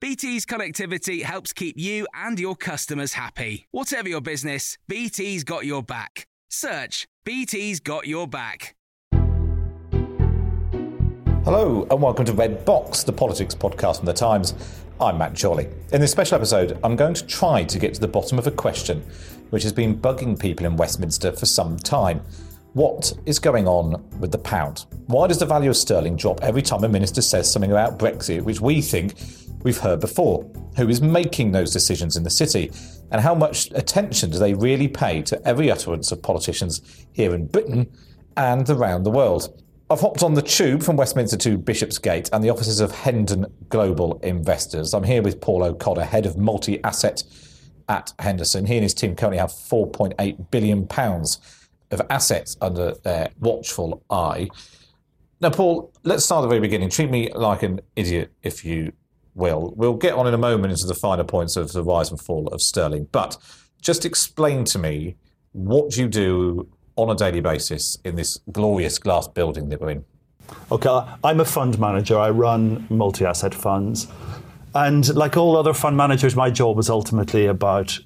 BT's connectivity helps keep you and your customers happy. Whatever your business, BT's got your back. Search BT's got your back. Hello, and welcome to Red Box, the politics podcast from The Times. I'm Matt Chorley. In this special episode, I'm going to try to get to the bottom of a question which has been bugging people in Westminster for some time. What is going on with the pound? Why does the value of sterling drop every time a minister says something about Brexit, which we think we've heard before. Who is making those decisions in the city? And how much attention do they really pay to every utterance of politicians here in Britain and around the world? I've hopped on the tube from Westminster to Bishopsgate and the offices of Henderson Global Investors. I'm here with Paul O'Connor, head of multi asset at Henderson. He and his team currently have £4.8 billion of assets under their watchful eye. Now, Paul, let's start at the very beginning. Treat me like an idiot if you will. We'll get on in a moment into the finer points of the rise and fall of sterling. But just explain to me what you do on a daily basis in this glorious glass building that we're in. Okay, I'm a fund manager. I run multi asset funds. And like all other fund managers, my job is ultimately about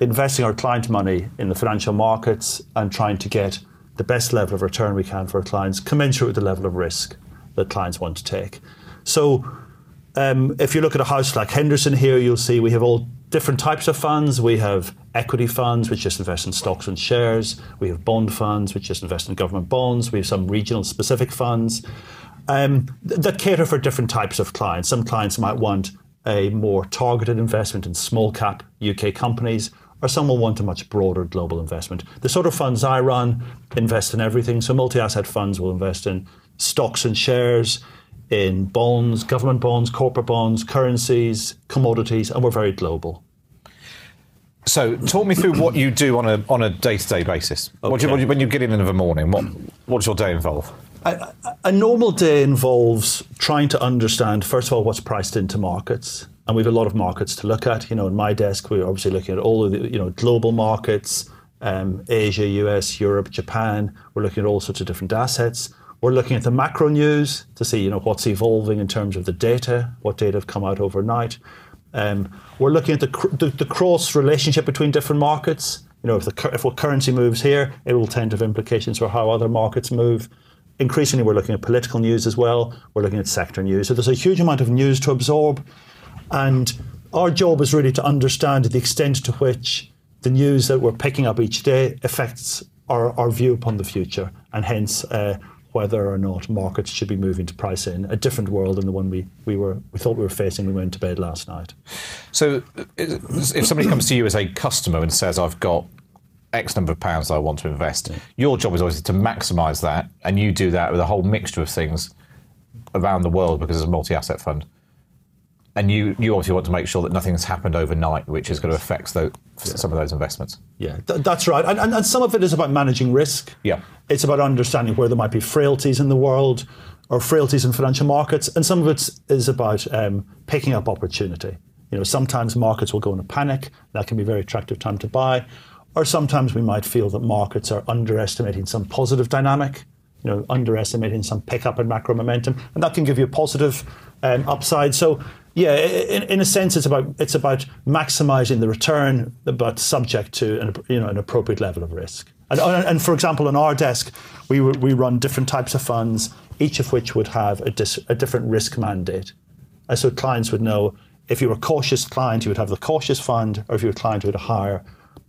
investing our client money in the financial markets and trying to get the best level of return we can for our clients, commensurate with the level of risk that clients want to take. So um, if you look at a house like Henderson here, you'll see we have all different types of funds. We have equity funds, which just invest in stocks and shares. We have bond funds, which just invest in government bonds. We have some regional specific funds um, that cater for different types of clients. Some clients might want a more targeted investment in small cap UK companies, or some will want a much broader global investment. The sort of funds I run invest in everything. So multi asset funds will invest in stocks and shares in bonds, government bonds, corporate bonds, currencies, commodities, and we're very global. So, talk me through what you do on a on a day to day basis. Okay. What do you, what do you, when you get in in the morning, what what does your day involve? A, a, normal day involves trying to understand, first of all, what's priced into markets, and we have a lot of markets to look at. You know, in my desk, we're obviously looking at all of the you know global markets, um, Asia, US, Europe, Japan. We're looking at all sorts of different assets. We're looking at the macro news to see, you know, what's evolving in terms of the data, what data have come out overnight. Um, we're looking at the, the, the, cross relationship between different markets. You know, if the if what currency moves here, it will tend to have implications for how other markets move. Increasingly, we're looking at political news as well. We're looking at sector news. So there's a huge amount of news to absorb, and our job is really to understand the extent to which the news that we're picking up each day affects our, our view upon the future, and hence. Uh, whether or not markets should be moving to price in a different world than the one we, we were we thought we were facing when we went to bed last night. So, if somebody comes to you as a customer and says, "I've got X number of pounds I want to invest," yeah. your job is always to maximise that, and you do that with a whole mixture of things. around the world because it's a multi-asset fund. And you, you obviously want to make sure that nothing's happened overnight, which is going to affect those, some of those investments. Yeah, th- that's right. And, and, and some of it is about managing risk. Yeah. It's about understanding where there might be frailties in the world or frailties in financial markets. And some of it is about um, picking up opportunity. You know, sometimes markets will go into panic. That can be a very attractive time to buy. Or sometimes we might feel that markets are underestimating some positive dynamic, you know, underestimating some pickup in macro momentum, and that can give you a positive um, upside. So, yeah, in, in, a sense, it's about it's about maximizing the return, but subject to an, you know an appropriate level of risk. And, and for example, on our desk, we we run different types of funds, each of which would have a, dis, a different risk mandate, and so clients would know if you were a cautious client, you would have the cautious fund, or if you were a client who had a higher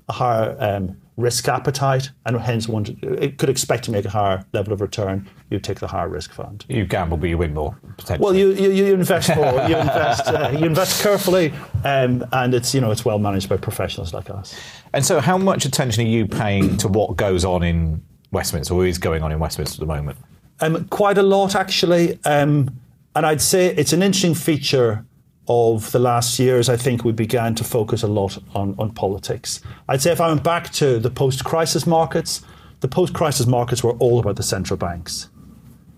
a higher um, risk appetite and hence want it could expect to make a higher level of return, you take the higher risk fund. You gamble, but you win more potentially. Well, you, you, you invest more. you invest uh, you invest carefully, um, and it's you know it's well managed by professionals like us. And so, how much attention are you paying to what goes on in Westminster, or is going on in Westminster at the moment? Um, quite a lot, actually, um, and I'd say it's an interesting feature of the last years, I think we began to focus a lot on, on politics. I'd say if I went back to the post crisis markets, the post crisis markets were all about the central banks.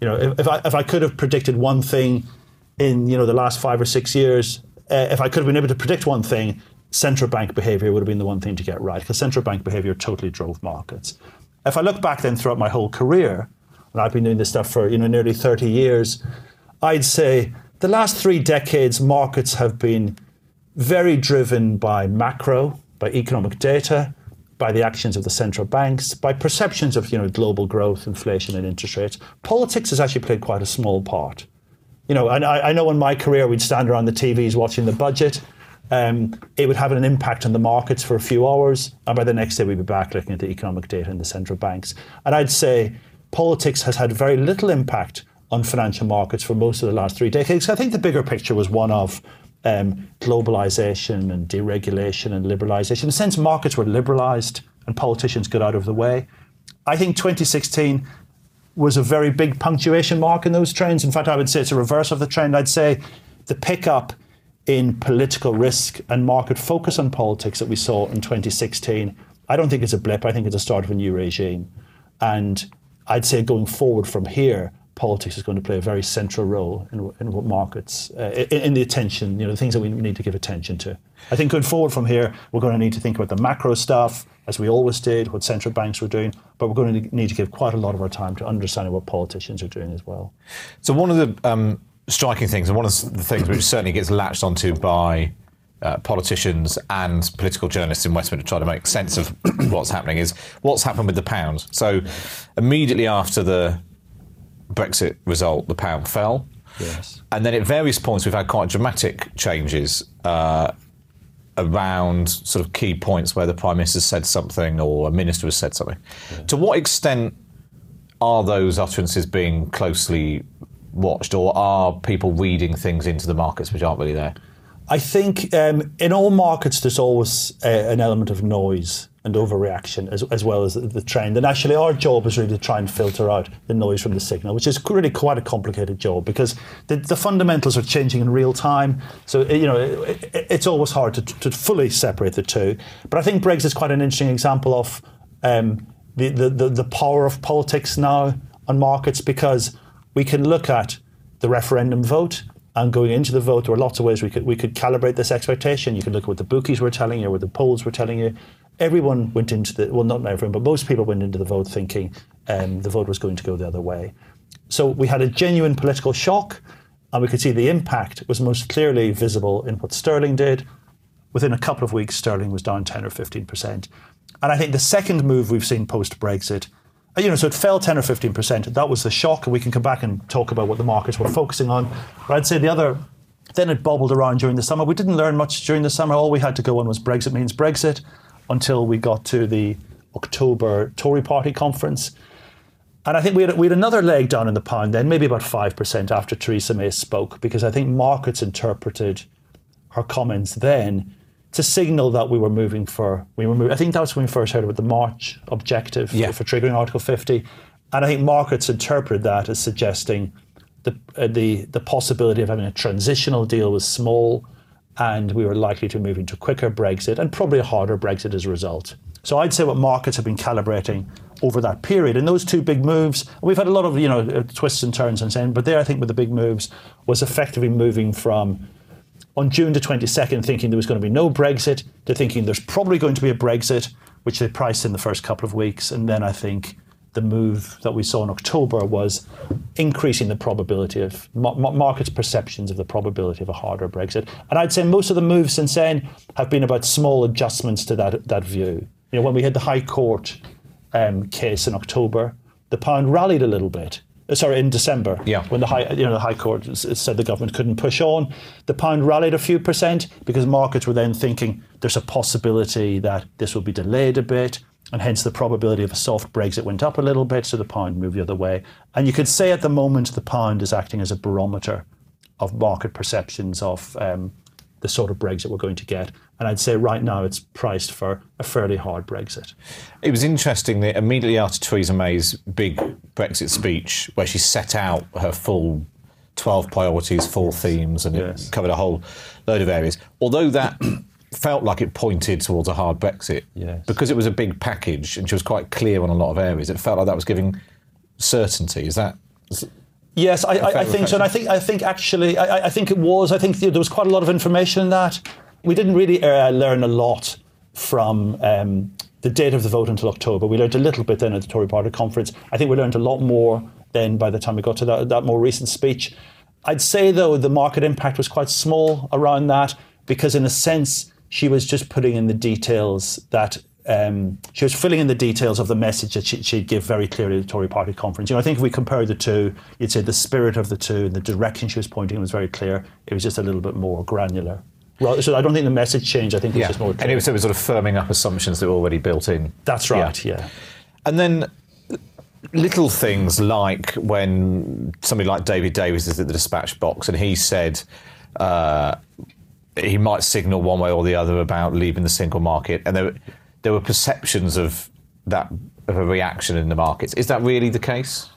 You know, if, if, I, if I could have predicted one thing in you know the last five or six years, uh, if I could have been able to predict one thing, central bank behavior would have been the one thing to get right because central bank behavior totally drove markets. If I look back then throughout my whole career, and I've been doing this stuff for you know nearly 30 years, I'd say the last three decades, markets have been very driven by macro, by economic data, by the actions of the central banks, by perceptions of you know global growth, inflation, and interest rates. Politics has actually played quite a small part. You know, and I, I know in my career we'd stand around the TVs watching the budget. Um, it would have an impact on the markets for a few hours, and by the next day we'd be back looking at the economic data in the central banks. And I'd say politics has had very little impact on financial markets for most of the last three decades. I think the bigger picture was one of um, globalization and deregulation and liberalization. Sense, markets were liberalized and politicians got out of the way. I think 2016 was a very big punctuation mark in those trends. In fact, I would say it's a reverse of the trend. I'd say the pickup in political risk and market focus on politics that we saw in 2016, I don't think it's a blip. I think it's a start of a new regime. And I'd say going forward from here, politics is going to play a very central role in, in what markets, uh, in, in, the attention, you know, the things that we need to give attention to. I think going forward from here, we're going to need to think about the macro stuff, as we always did, what central banks were doing, but we're going to need to give quite a lot of our time to understanding what politicians are doing as well. So one of the um, striking things, and one of the things which certainly gets latched onto by uh, politicians and political journalists in Westminster try to make sense of what's happening is what's happened with the pound. So immediately after the Brexit result, the pound fell. Yes. And then at various points, we've had quite dramatic changes uh, around sort of key points where the Prime Minister said something or a minister has said something. Yeah. To what extent are those utterances being closely watched, or are people reading things into the markets which aren't really there? I think um, in all markets, there's always uh, an element of noise and overreaction as, as well as the, trend. And actually, our job is really to try and filter out the noise from the signal, which is really quite a complicated job because the, the fundamentals are changing in real time. So, you know, it, it, it's always hard to, to fully separate the two. But I think Brexit is quite an interesting example of um, the, the, the, the power of politics now on markets because we can look at the referendum vote and going into the vote, there were lots of ways we could we could calibrate this expectation. You could look at what the bookies were telling you, what the polls were telling you. Everyone went into the well, not everyone, but most people went into the vote thinking um, the vote was going to go the other way. So we had a genuine political shock, and we could see the impact was most clearly visible in what Sterling did. Within a couple of weeks, Sterling was down 10 or 15 percent. And I think the second move we've seen post Brexit uh, you know, so it fell 10 or 15%. That was the shock, and we can come back and talk about what the markets were focusing on. But I'd say the other, then it bobbled around during the summer. We didn't learn much during the summer. All we had to go on was Brexit means Brexit until we got to the October Tory party conference. And I think we had, we had another leg down in the pound then, maybe about 5% after Theresa May spoke, because I think markets interpreted her comments then to signal that we were moving for we were moving, I think that was when we first heard about the March objective yeah. for, for triggering Article 50, and I think markets interpreted that as suggesting the, uh, the, the possibility of having a transitional deal was small, and we were likely to move into quicker Brexit and probably a harder Brexit as a result. So I'd say what markets have been calibrating over that period. And those two big moves, we've had a lot of you know uh, twists and turns and saying, but there I think with the big moves was effectively moving from on June the 22nd thinking there was going to be no Brexit to thinking there's probably going to be a Brexit, which they priced in the first couple of weeks. And then I think the move that we saw in October was increasing the probability of markets' perceptions of the probability of a harder Brexit. And I'd say most of the moves since then have been about small adjustments to that, that view. You know, when we had the High Court um, case in October, the pound rallied a little bit. Uh, sorry, in December, yeah. when the high, you know, the High Court said the government couldn't push on, the pound rallied a few percent because markets were then thinking there's a possibility that this will be delayed a bit and hence the probability of a soft Brexit went up a little bit, so the pound moved the other way. And you could say at the moment the pound is acting as a barometer of market perceptions of um, the sort of Brexit we're going to get. And I'd say right now it's priced for a fairly hard Brexit. It was interesting that immediately after Theresa May's big Brexit speech, where she set out her full 12 priorities, full themes, and yes. it covered a whole load of areas, although that felt like it pointed towards a hard Brexit yes. because it was a big package and she was quite clear on a lot of areas. It felt like that was giving certainty. Is that? Is yes, I, I, I think so. And I think I think actually I, I think it was. I think there was quite a lot of information in that. We didn't really uh, learn a lot from. Um, the date of the vote until October. We learned a little bit then at the Tory Party conference. I think we learned a lot more then by the time we got to that, that more recent speech. I'd say, though, the market impact was quite small around that because, in a sense, she was just putting in the details that um, she was filling in the details of the message that she, would give very clearly at the Tory party conference. You know, I think if we compare the two, you'd say the spirit of the two and the direction she was pointing was very clear. It was just a little bit more granular. Well, so I don't think the message changed. I think it was yeah. just more. Clear. And it was, it was, sort of firming up assumptions that were already built in. That's right. Yeah. yeah. And then little things like when somebody like David Davis is at the dispatch box and he said. Uh, he might signal one way or the other about leaving the single market, and there there were perceptions of that of a reaction in the markets. Is that really the case?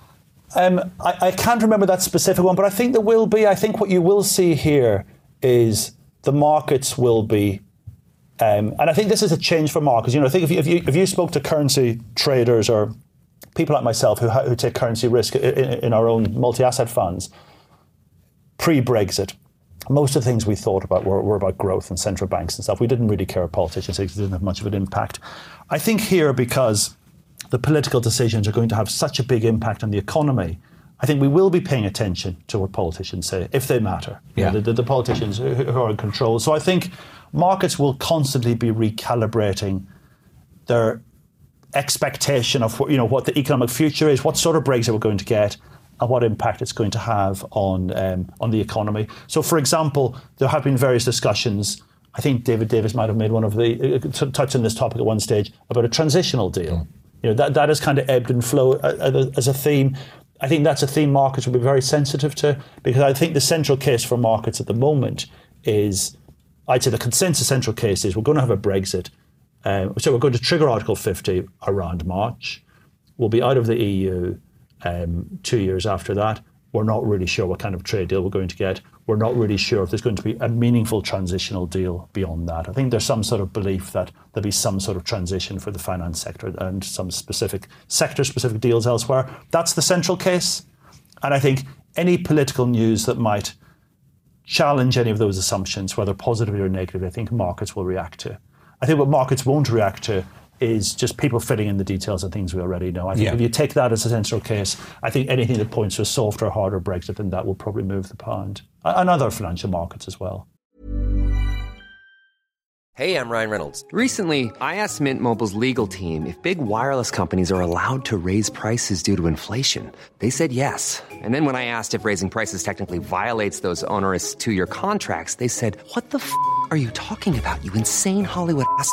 Um, I, I, can't remember that specific one, but I think there will be. I think what you will see here is the markets will be, um, and I think this is a change for markets. You know, I think if you, if you, if you spoke to currency traders or people like myself who, who take currency risk in, in our own multi-asset funds pre-Brexit, most of the things we thought about were, were, about growth and central banks and stuff. We didn't really care about politicians it didn't have much of an impact. I think here, because the political decisions are going to have such a big impact on the economy, I think we will be paying attention to what politicians say, if they matter. Yeah. You know, the, the, the, politicians who, are in control. So I think markets will constantly be recalibrating their expectation of you know what the economic future is, what sort of Brexit we're going to get, what impact it's going to have on um, on the economy. So, for example, there have been various discussions. I think David Davis might have made one of the uh, touch on this topic at one stage about a transitional deal. Mm. You know that that has kind of ebbed and flowed uh, uh, as a theme. I think that's a theme markets will be very sensitive to because I think the central case for markets at the moment is, I'd say the consensus central case is we're going to have a Brexit. Um, so we're going to trigger Article 50 around March. We'll be out of the EU um, two years after that. We're not really sure what kind of trade deal we're going to get. We're not really sure if there's going to be a meaningful transitional deal beyond that. I think there's some sort of belief that there'll be some sort of transition for the finance sector and some specific sector specific deals elsewhere. That's the central case. And I think any political news that might challenge any of those assumptions, whether positively or negatively, I think markets will react to. I think what markets won't react to is just people filling in the details of things we already know. I think yeah. if you take that as a central case, I think anything that points to a softer or harder Brexit, then that will probably move the pound and other financial markets as well. Hey, I'm Ryan Reynolds. Recently, I asked Mint Mobile's legal team if big wireless companies are allowed to raise prices due to inflation. They said yes. And then when I asked if raising prices technically violates those onerous two-year contracts, they said, "What the f*** are you talking about? You insane Hollywood ass."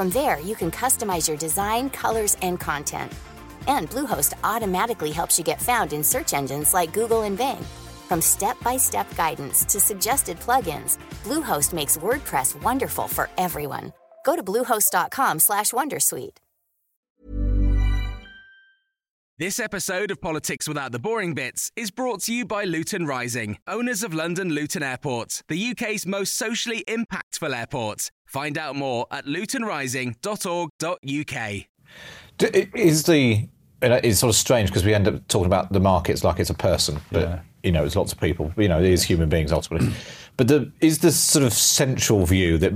From there, you can customize your design, colors, and content. And Bluehost automatically helps you get found in search engines like Google and Bing. From step-by-step guidance to suggested plugins, Bluehost makes WordPress wonderful for everyone. Go to bluehost.com/wondersuite. This episode of Politics Without the Boring Bits is brought to you by Luton Rising, owners of London Luton Airport, the UK's most socially impactful airport. Find out more at lutonrising.org.uk. D- Is the it's sort of strange because we end up talking about the markets like it's a person, but Yeah. you know, it's lots of people. You know, it is human beings ultimately. but the, is the sort of central view that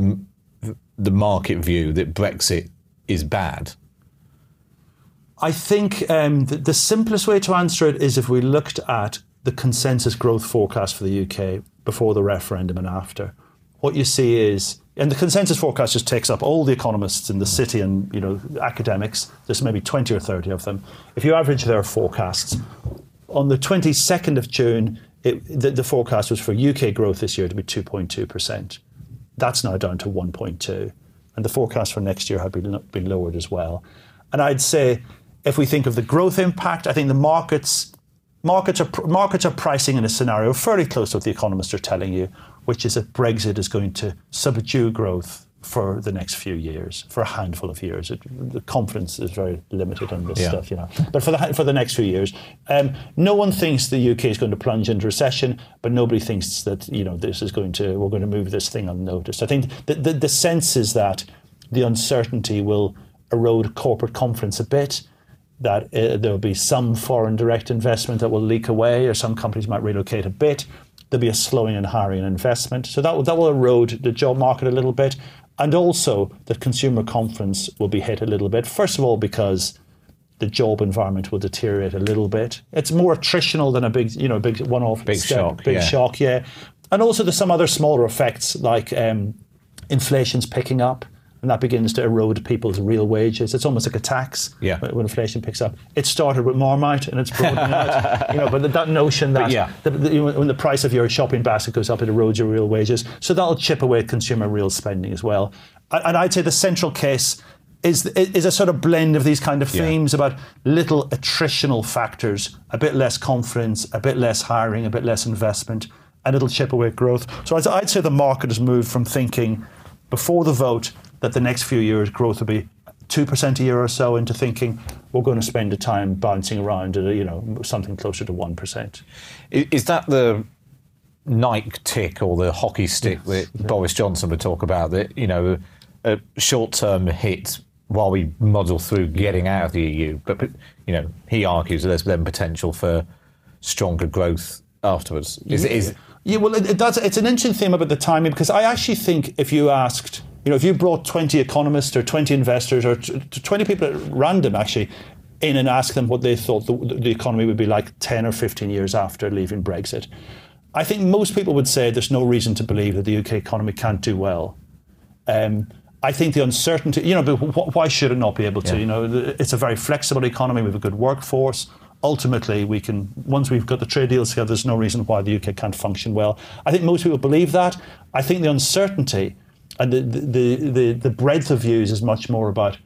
the market view that Brexit is bad? I think um, the, the simplest way to answer it is if we looked at the consensus growth forecast for the UK before the referendum and after. What you see is, and the consensus forecast just takes up all the economists in the city and you know academics. There's maybe 20 or 30 of them. If you average their forecasts, on the 22nd of June, it, the, the forecast was for UK growth this year to be 2.2 percent. That's now down to 1.2, and the forecast for next year had been, been lowered as well. And I'd say, if we think of the growth impact, I think the markets markets are markets are pricing in a scenario fairly close to what the economists are telling you, which is that Brexit is going to subdue growth for the next few years, for a handful of years. It, the confidence is very limited on this Yeah. stuff, you know. But for the for the next few years, um, no one thinks the UK is going to plunge into recession, but nobody thinks that you know this is going to we're going to move this thing unnoticed. I think the the, the sense is that the uncertainty will erode corporate confidence a bit that uh, there will be some foreign direct investment that will leak away, or some companies might relocate a bit. There'll be a slowing in hiring and investment. So that will, that will erode the job market a little bit. And also that consumer confidence will be hit a little bit. First of all, because the job environment will deteriorate a little bit. It's more attritional than a big, you know, big one-off Big step, shock, big yeah. shock, yeah. And also there's some other smaller effects like um, inflation's picking up, and that begins to erode people's real wages. It's almost like a tax Yeah. when, when inflation picks up. It started with Marmite and it's broadening out. You know, but that notion that yeah. the, the, when the price of your shopping basket goes up, it erodes your real wages. So that'll chip away at consumer real spending as well. And and I'd say the central case is is a sort of blend of these kind of Yeah. themes about little attritional factors, a bit less confidence, a bit less hiring, a bit less investment, and it'll chip away at growth. So I'd, I'd say the market has moved from thinking before the vote that the next few years growth will be two percent a year or so into thinking we're going to spend the time bouncing around at you know something closer to one percent. Is that the Nike tick or the hockey stick that Boris Johnson would talk about? That you know, a short-term hit while we muddle through getting out of the EU, but you know, he argues that there's then potential for stronger growth afterwards. Is is Yeah, well, it, it, that's, it's an interesting theme about the timing because I actually think if you asked, you know, if you brought 20 economists or 20 investors or t- t- 20 people at random actually in and asked them what they thought the, the economy would be like 10 or 15 years after leaving Brexit, I think most people would say there's no reason to believe that the UK economy can't do well. Um, I think the uncertainty, you know, but wh- why should it not be able to? You know, it's a very flexible economy. We have a good workforce. Ultimately, we can once we've got the trade deals together. There's no reason why the UK can't function well. I think most people believe that. I think the uncertainty and the the the, the breadth of views is much more about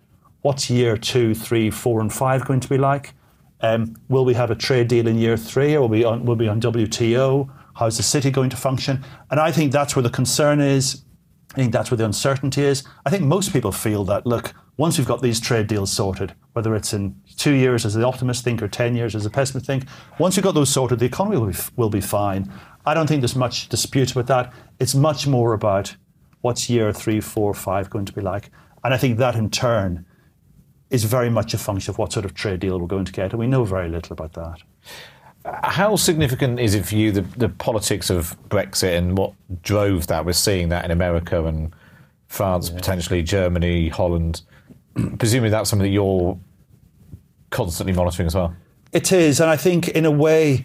what's year two, three, four, and five going to be like. Um, will we have a trade deal in year three, or will we on, will we on WTO? How's the city going to function? And I think that's where the concern is. I think that's where the uncertainty is. I think most people feel that, look, once we've got these trade deals sorted, whether it's in two years as the optimists think or 10 years as the pessimists think, once we've got those sorted, the economy will be, will be fine. I don't think there's much dispute about that. It's much more about what's year three, four, five going to be like. And I think that in turn is very much a function of what sort of trade deal we're going to get. And we know very little about that. how significant is it for you the, the politics of Brexit and what drove that? We're seeing that in America and France, potentially Germany, Holland. Presumably, that's something that you're constantly monitoring as well. It is, and I think in a way,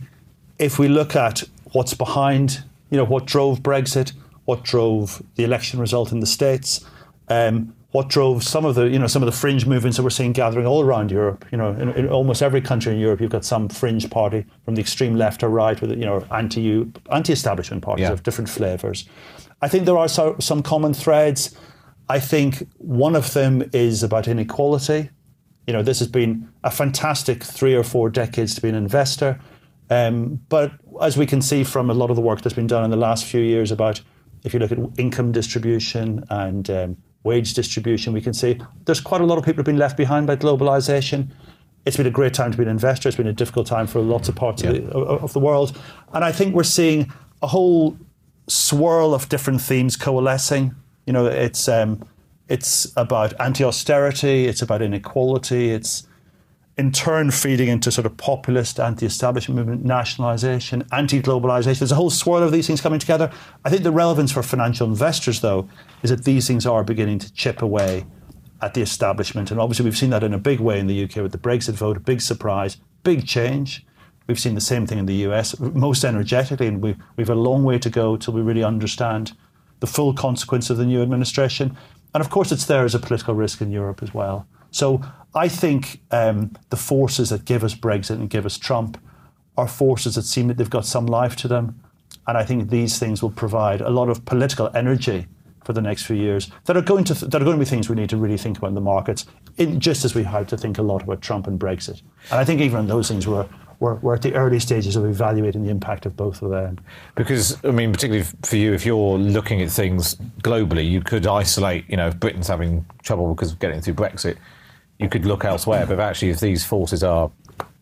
if we look at what's behind, you know, what drove Brexit, what drove the election result in the states, um, what drove some of the you know some of the fringe movements that we're seeing gathering all around Europe. You know, in, in almost every country in Europe, you've got some fringe party from the extreme left or right, with you know anti anti-establishment parties Yeah. of different flavors. I think there are so, some common threads. I think one of them is about inequality. You know, this has been a fantastic three or four decades to be an investor. Um, but as we can see from a lot of the work that's been done in the last few years about, if you look at income distribution and um, wage distribution, we can see there's quite a lot of people who've been left behind by globalization. It's been a great time to be an investor. It's been a difficult time for lots of parts of, the, of the world. And I think we're seeing a whole swirl of different themes coalescing. You know, it's um, it's about anti-austerity, it's about inequality, it's in turn feeding into sort of populist anti-establishment movement, nationalisation, anti-globalisation. There's a whole swirl of these things coming together. I think the relevance for financial investors, though, is that these things are beginning to chip away at the establishment, and obviously we've seen that in a big way in the UK with the Brexit vote, a big surprise, big change. We've seen the same thing in the US, most energetically, and we, we've a long way to go till we really understand the full consequence of the new administration. And of course, it's there as a political risk in Europe as well. So I think um, the forces that give us Brexit and give us Trump are forces that seem that they've got some life to them. And I think these things will provide a lot of political energy for the next few years that are going to that are going to be things we need to really think about in the markets, in, just as we had to think a lot about Trump and Brexit. And I think even on those things, we're, we're, we're at the early stages of evaluating the impact of both of them. Because, I mean, particularly for you, if you're looking at things globally, you could isolate, you know, if Britain's having trouble because of getting through Brexit, you could look elsewhere. But actually, if these forces are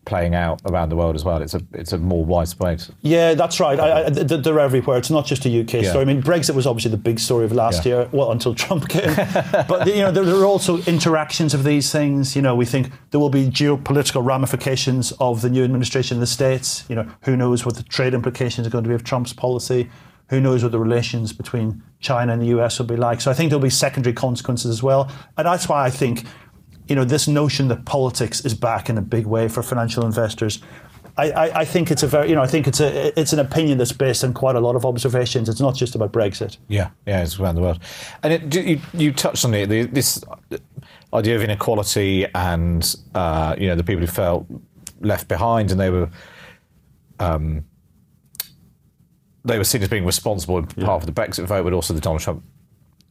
playing out around the world as well, it's a it's a more widespread. Yeah, that's right. I, I, they're everywhere. It's not just a UK Yeah. story. I mean, Brexit was obviously the big story of last Yeah. year. Well, until Trump came. but you know, there, there are also interactions of these things. You know, we think there will be geopolitical ramifications of the new administration in the states. You know, who knows what the trade implications are going to be of Trump's policy. Who knows what the relations between China and the US will be like? So I think there'll be secondary consequences as well. And that's why I think, you know, this notion that politics is back in a big way for financial investors. I, I, I think it's a very, you know, I think it's a, it's an opinion that's based on quite a lot of observations. It's not just about Brexit. Yeah, yeah, it's around the world. And it, you, you touched on it, the, this idea of inequality and, uh, you know, the people who felt left behind and they were. Um, they were seen as being responsible in part for the Brexit vote, but also the Donald Trump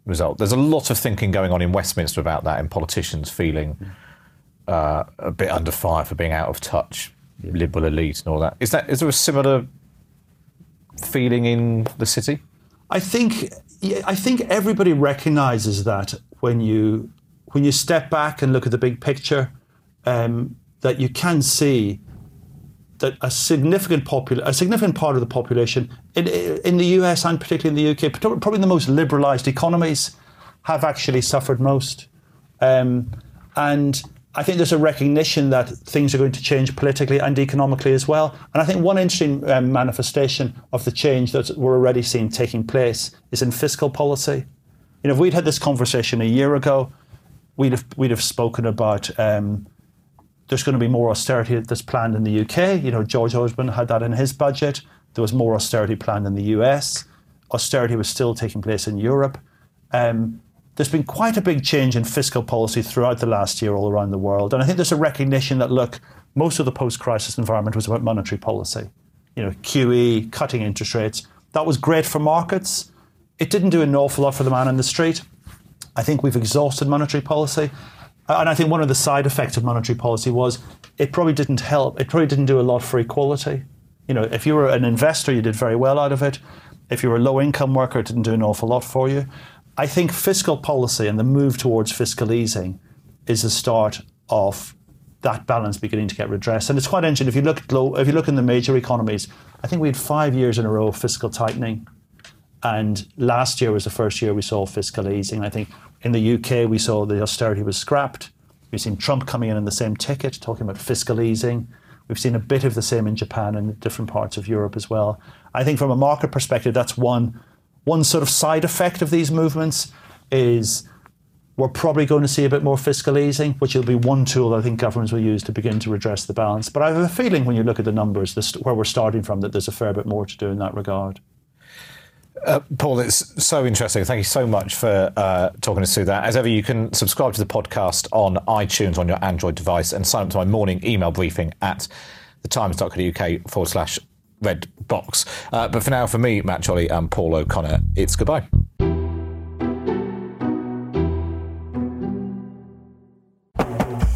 result. There's a lot of thinking going on in Westminster about that, and politicians feeling uh, a bit under fire for being out of touch, liberal elite, and all that. Is that is there a similar feeling in the city? I think I think everybody recognises that when you when you step back and look at the big picture, um, that you can see that a significant popul- a significant part of the population in, in the US and particularly in the UK, probably the most liberalised economies, have actually suffered most. Um, and I think there's a recognition that things are going to change politically and economically as well. And I think one interesting um, manifestation of the change that we're already seeing taking place is in fiscal policy. You know, if we'd had this conversation a year ago, we'd have we'd have spoken about um, there's going to be more austerity that's planned in the UK. You know, George Osborne had that in his budget. There was more austerity planned in the US. Austerity was still taking place in Europe. Um, there's been quite a big change in fiscal policy throughout the last year all around the world. And I think there's a recognition that, look, most of the post crisis environment was about monetary policy. You know, QE, cutting interest rates. That was great for markets. It didn't do an awful lot for the man in the street. I think we've exhausted monetary policy. And I think one of the side effects of monetary policy was it probably didn't help. It probably didn't do a lot for equality. You know, if you were an investor, you did very well out of it. If you were a low income worker, it didn't do an awful lot for you. I think fiscal policy and the move towards fiscal easing is the start of that balance beginning to get redressed. And it's quite interesting. If you look at low, if you look in the major economies, I think we had five years in a row of fiscal tightening. And last year was the first year we saw fiscal easing. I think in the UK we saw the austerity was scrapped. We've seen Trump coming in on the same ticket, talking about fiscal easing. We've seen a bit of the same in Japan and different parts of Europe as well. I think from a market perspective, that's one one sort of side effect of these movements is we're probably going to see a bit more fiscal easing, which will be one tool I think governments will use to begin to redress the balance. But I have a feeling when you look at the numbers, this, where we're starting from, that there's a fair bit more to do in that regard. Uh, Paul, it's so interesting. Thank you so much for uh, talking us through that. As ever, you can subscribe to the podcast on iTunes on your Android device and sign up to my morning email briefing at thetimes.co.uk forward slash red box. Uh, but for now, for me, Matt Chorley and Paul O'Connor, it's goodbye.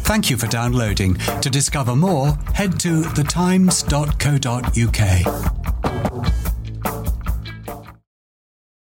Thank you for downloading. To discover more, head to thetimes.co.uk.